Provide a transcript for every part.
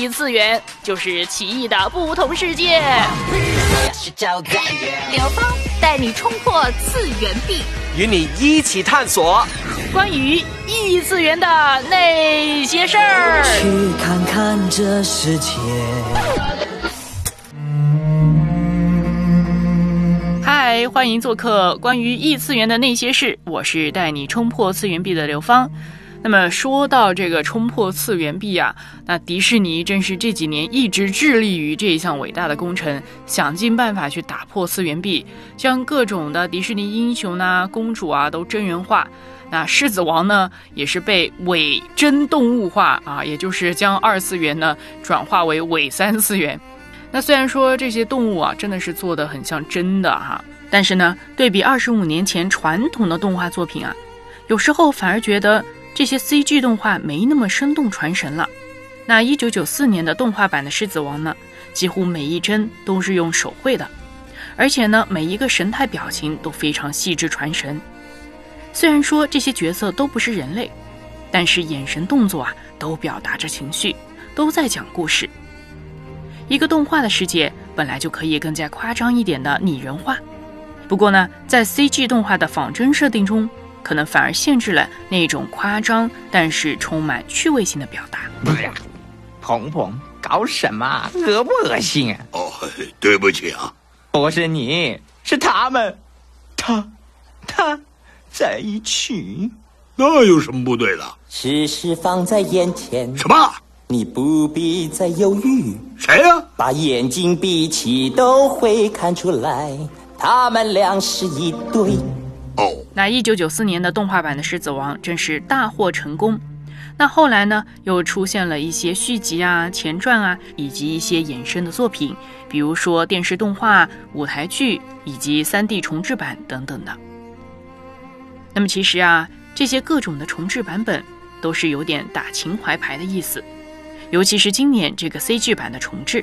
异次元，就是奇异的不同世界。刘芳带你冲破次元壁，与你一起探索关于异次元的那些事儿。去看看这世界。嗨，欢迎做客关于异次元的那些事，我是带你冲破次元壁的刘芳。那么说到这个冲破次元壁啊，那迪士尼正是这几年一直致力于这一项伟大的工程，想尽办法去打破次元壁，将各种的迪士尼英雄呐、公主啊都真人化。那狮子王呢，也是被伪真动物化啊，也就是将二次元呢转化为伪三次元。那虽然说这些动物啊真的是做的很像真的哈，但是呢，对比二十五年前传统的动画作品啊，有时候反而觉得。这些 CG 动画没那么生动传神了。那一九九四年的动画版的《狮子王》呢，几乎每一帧都是用手绘的，而且呢，每一个神态表情都非常细致传神。虽然说这些角色都不是人类，但是眼神动作啊，都表达着情绪，都在讲故事。一个动画的世界本来就可以更加夸张一点的拟人化，不过呢，在 CG 动画的仿真设定中。可能反而限制了那种夸张但是充满趣味性的表达。鹏鹏，搞什么？恶不恶心？哦，对不起啊，不是你，是他们，他，他在一起，那有什么不对的？事实放在眼前，什么？你不必再犹豫。谁呀？把眼睛闭起，都会看出来，他们俩是一对。那一九九四年的动画版的《狮子王》真是大获成功。那后来呢，又出现了一些续集啊、前传啊，以及一些衍生的作品，比如说电视动画、舞台剧以及三 D 重制版等等的。那么其实啊，这些各种的重制版本都是有点打情怀牌的意思，尤其是今年这个 CG 版的重制，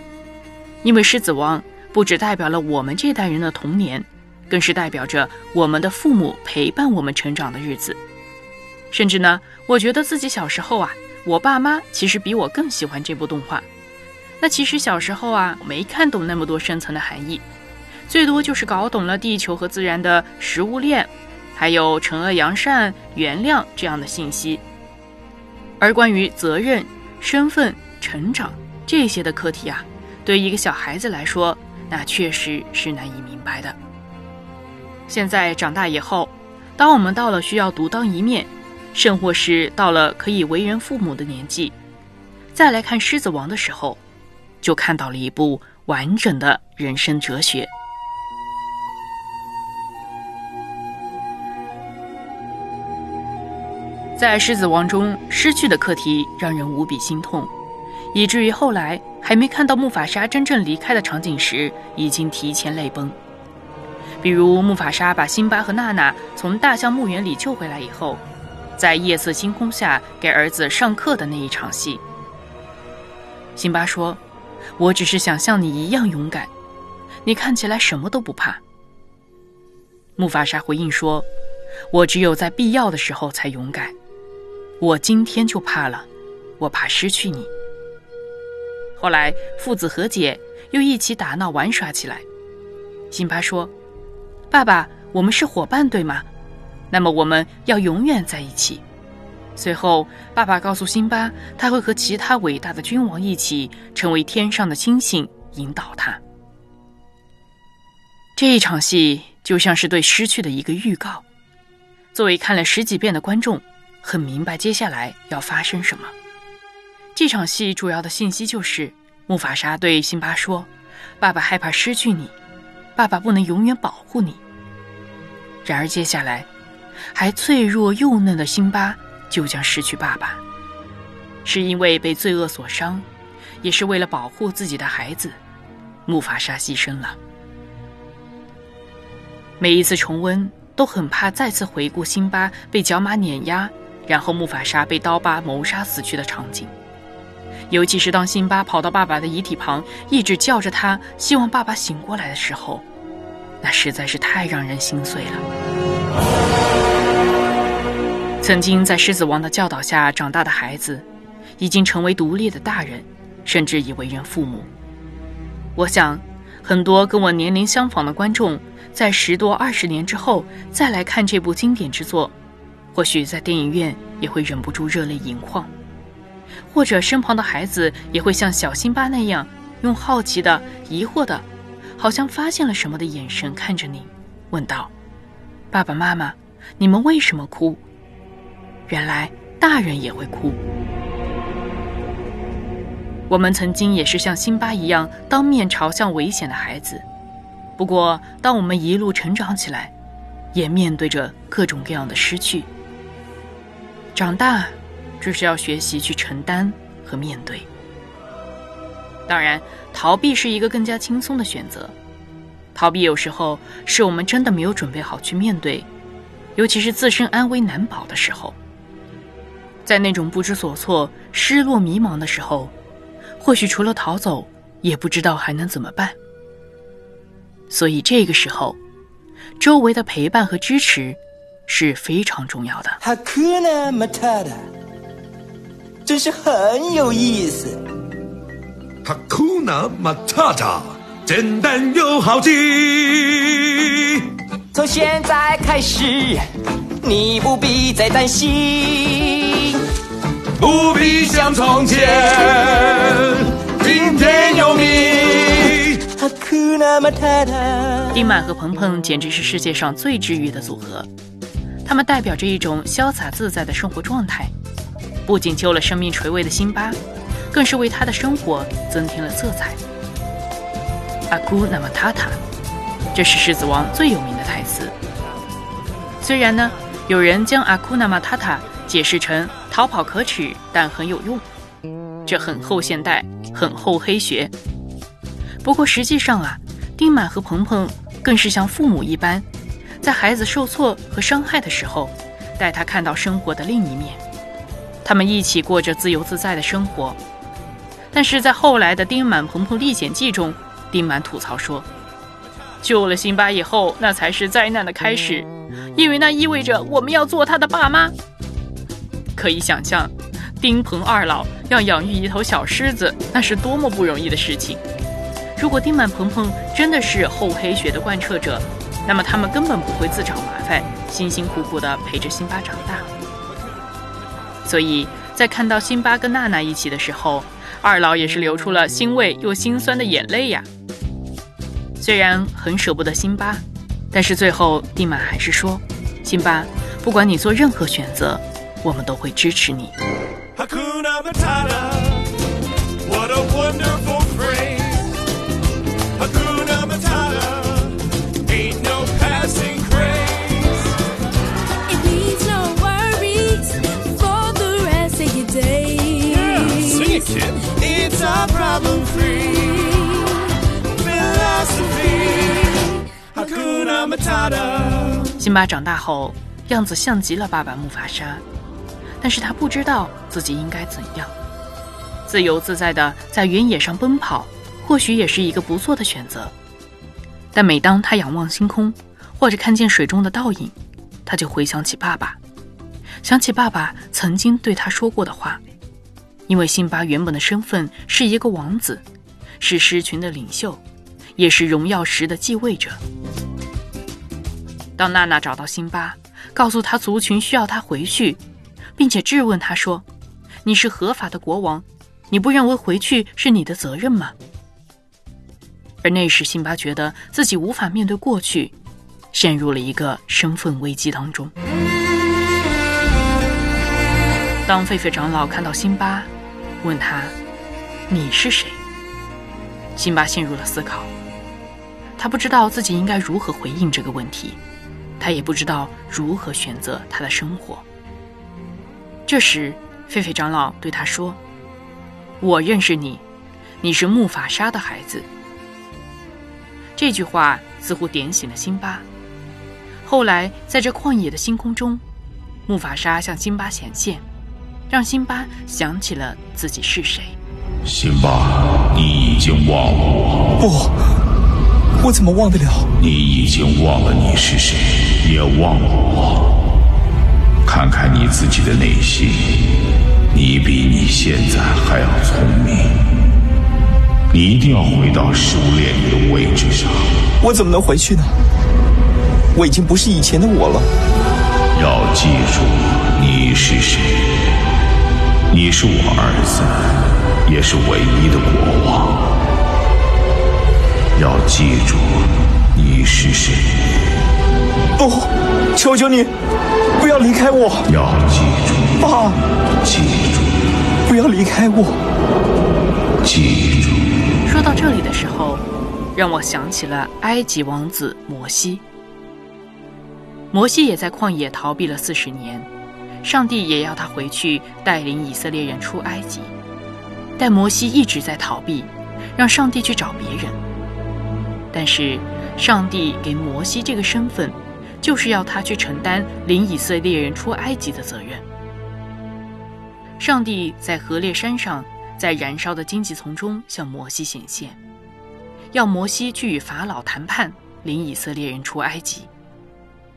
因为《狮子王》不只代表了我们这代人的童年。更是代表着我们的父母陪伴我们成长的日子，甚至呢，我觉得自己小时候啊，我爸妈其实比我更喜欢这部动画。那其实小时候啊，没看懂那么多深层的含义，最多就是搞懂了地球和自然的食物链，还有惩恶扬善、原谅这样的信息。而关于责任、身份、成长这些的课题啊，对一个小孩子来说，那确实是难以明白的。现在长大以后，当我们到了需要独当一面，甚或是到了可以为人父母的年纪，再来看《狮子王》的时候，就看到了一部完整的人生哲学。在《狮子王》中，失去的课题让人无比心痛，以至于后来还没看到木法沙真正离开的场景时，已经提前泪崩。比如木法沙把辛巴和娜娜从大象墓园里救回来以后，在夜色星空下给儿子上课的那一场戏。辛巴说：“我只是想像你一样勇敢，你看起来什么都不怕。”木法沙回应说：“我只有在必要的时候才勇敢，我今天就怕了，我怕失去你。”后来父子和解，又一起打闹玩耍起来。辛巴说。爸爸，我们是伙伴，对吗？那么我们要永远在一起。随后，爸爸告诉辛巴，他会和其他伟大的君王一起，成为天上的星星，引导他。这一场戏就像是对失去的一个预告。作为看了十几遍的观众，很明白接下来要发生什么。这场戏主要的信息就是，木法沙对辛巴说：“爸爸害怕失去你。”爸爸不能永远保护你。然而，接下来，还脆弱幼嫩的辛巴就将失去爸爸，是因为被罪恶所伤，也是为了保护自己的孩子，木法沙牺牲了。每一次重温，都很怕再次回顾辛巴被角马碾压，然后木法沙被刀疤谋杀死去的场景。尤其是当辛巴跑到爸爸的遗体旁，一直叫着他，希望爸爸醒过来的时候，那实在是太让人心碎了。曾经在狮子王的教导下长大的孩子，已经成为独立的大人，甚至已为人父母。我想，很多跟我年龄相仿的观众，在十多二十年之后再来看这部经典之作，或许在电影院也会忍不住热泪盈眶，或者身旁的孩子也会像小辛巴那样，用好奇的、疑惑的，好像发现了什么的眼神看着你，问道：“爸爸妈妈，你们为什么哭？”原来大人也会哭。我们曾经也是像辛巴一样当面朝向危险的孩子，不过当我们一路成长起来，也面对着各种各样的失去。长大，就是要学习去承担和面对。当然，逃避是一个更加轻松的选择。逃避有时候是我们真的没有准备好去面对，尤其是自身安危难保的时候。在那种不知所措、失落、迷茫的时候。或许除了逃走，也不知道还能怎么办。所以这个时候，周围的陪伴和支持是非常重要的。真是很有意思。简单又好记。从现在开始，你不必再担心。不必像从前听天由命。丁满和鹏鹏简直是世界上最治愈的组合，他们代表着一种潇洒自在的生活状态，不仅救了生命垂危的辛巴，更是为他的生活增添了色彩。阿姑那么塔塔，这是狮子王最有名的台词。虽然呢，有人将阿库纳马塔塔。解释成逃跑可耻，但很有用，这很后现代，很后黑学。不过实际上啊，丁满和鹏鹏更是像父母一般，在孩子受挫和伤害的时候，带他看到生活的另一面。他们一起过着自由自在的生活。但是在后来的《丁满鹏鹏历险记》中，丁满吐槽说：“救了辛巴以后，那才是灾难的开始，因为那意味着我们要做他的爸妈。”可以想象，丁鹏二老要养育一头小狮子，那是多么不容易的事情。如果丁满鹏鹏真的是厚黑学的贯彻者，那么他们根本不会自找麻烦，辛辛苦苦地陪着辛巴长大。所以在看到辛巴跟娜娜一起的时候，二老也是流出了欣慰又心酸的眼泪呀。虽然很舍不得辛巴，但是最后蒂玛还是说：“辛巴，不管你做任何选择。”我们都会支持你。what a wonderful 辛巴长大后，样子像极了爸爸木法沙。但是他不知道自己应该怎样自由自在的在原野上奔跑，或许也是一个不错的选择。但每当他仰望星空，或者看见水中的倒影，他就回想起爸爸，想起爸爸曾经对他说过的话。因为辛巴原本的身份是一个王子，是狮群的领袖，也是荣耀石的继位者。当娜娜找到辛巴，告诉他族群需要他回去。并且质问他说：“你是合法的国王，你不认为回去是你的责任吗？”而那时，辛巴觉得自己无法面对过去，陷入了一个身份危机当中。当狒狒长老看到辛巴，问他：“你是谁？”辛巴陷入了思考，他不知道自己应该如何回应这个问题，他也不知道如何选择他的生活。这时，狒狒长老对他说：“我认识你，你是木法沙的孩子。”这句话似乎点醒了辛巴。后来，在这旷野的星空中，木法沙向辛巴显现，让辛巴想起了自己是谁。辛巴，你已经忘了我？不，我怎么忘得了？你已经忘了你是谁，也忘了我。看看你自己的内心，你比你现在还要聪明。你一定要回到食物链里的位置上。我怎么能回去呢？我已经不是以前的我了。要记住你是谁，你是我儿子，也是唯一的国王。要记住你是谁。不，求求你，不要离开我。要记住，爸，记住，不要离开我。记住。说到这里的时候，让我想起了埃及王子摩西。摩西也在旷野逃避了四十年，上帝也要他回去带领以色列人出埃及，但摩西一直在逃避，让上帝去找别人。但是，上帝给摩西这个身份，就是要他去承担领以色列人出埃及的责任。上帝在河烈山上，在燃烧的荆棘丛中向摩西显现，要摩西去与法老谈判，领以色列人出埃及。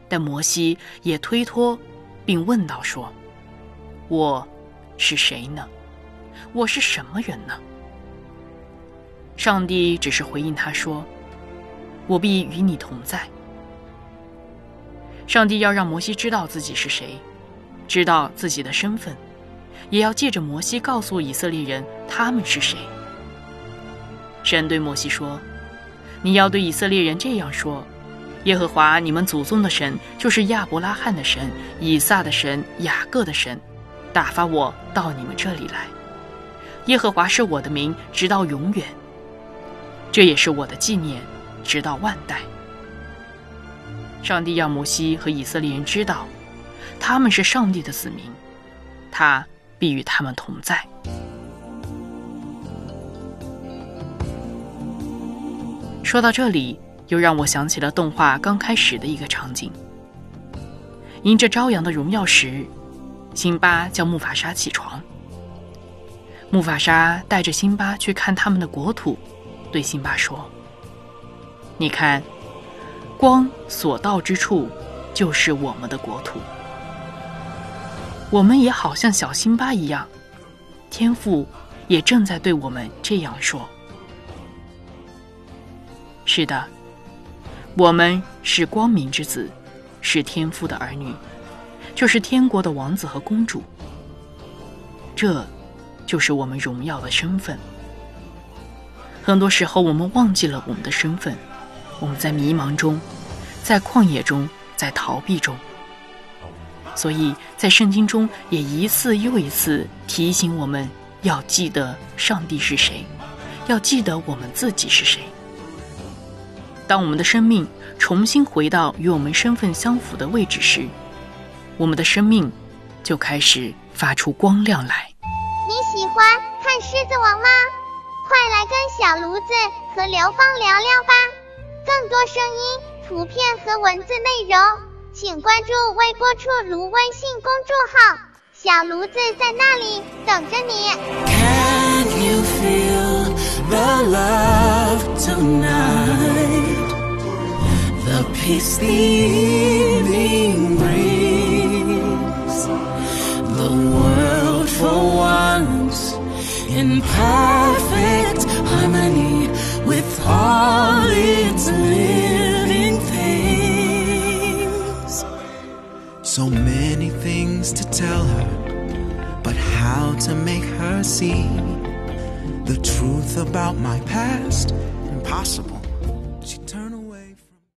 但摩西也推脱，并问道：“说，我是谁呢？我是什么人呢？”上帝只是回应他说：“我必与你同在。”上帝要让摩西知道自己是谁，知道自己的身份，也要借着摩西告诉以色列人他们是谁。神对摩西说：“你要对以色列人这样说。”耶和华你们祖宗的神，就是亚伯拉罕的神、以撒的神、雅各的神，打发我到你们这里来。耶和华是我的名，直到永远。这也是我的纪念，直到万代。上帝要摩西和以色列人知道，他们是上帝的子民，他必与他们同在。说到这里。又让我想起了动画刚开始的一个场景。迎着朝阳的荣耀时，辛巴叫木法沙起床。木法沙带着辛巴去看他们的国土，对辛巴说：“你看，光所到之处，就是我们的国土。我们也好像小辛巴一样，天父也正在对我们这样说。是的。”我们是光明之子，是天父的儿女，就是天国的王子和公主。这，就是我们荣耀的身份。很多时候，我们忘记了我们的身份，我们在迷茫中，在旷野中，在逃避中。所以在圣经中也一次又一次提醒我们要记得上帝是谁，要记得我们自己是谁。当我们的生命重新回到与我们身份相符的位置时，我们的生命就开始发出光亮来。你喜欢看《狮子王》吗？快来跟小炉子和刘芳聊聊吧！更多声音、图片和文字内容，请关注微播出炉微信公众号，小炉子在那里等着你。Can you feel the love tonight? Peace the evening brings. The world for once in perfect harmony with all its living things. So many things to tell her, but how to make her see the truth about my past? Impossible. She turned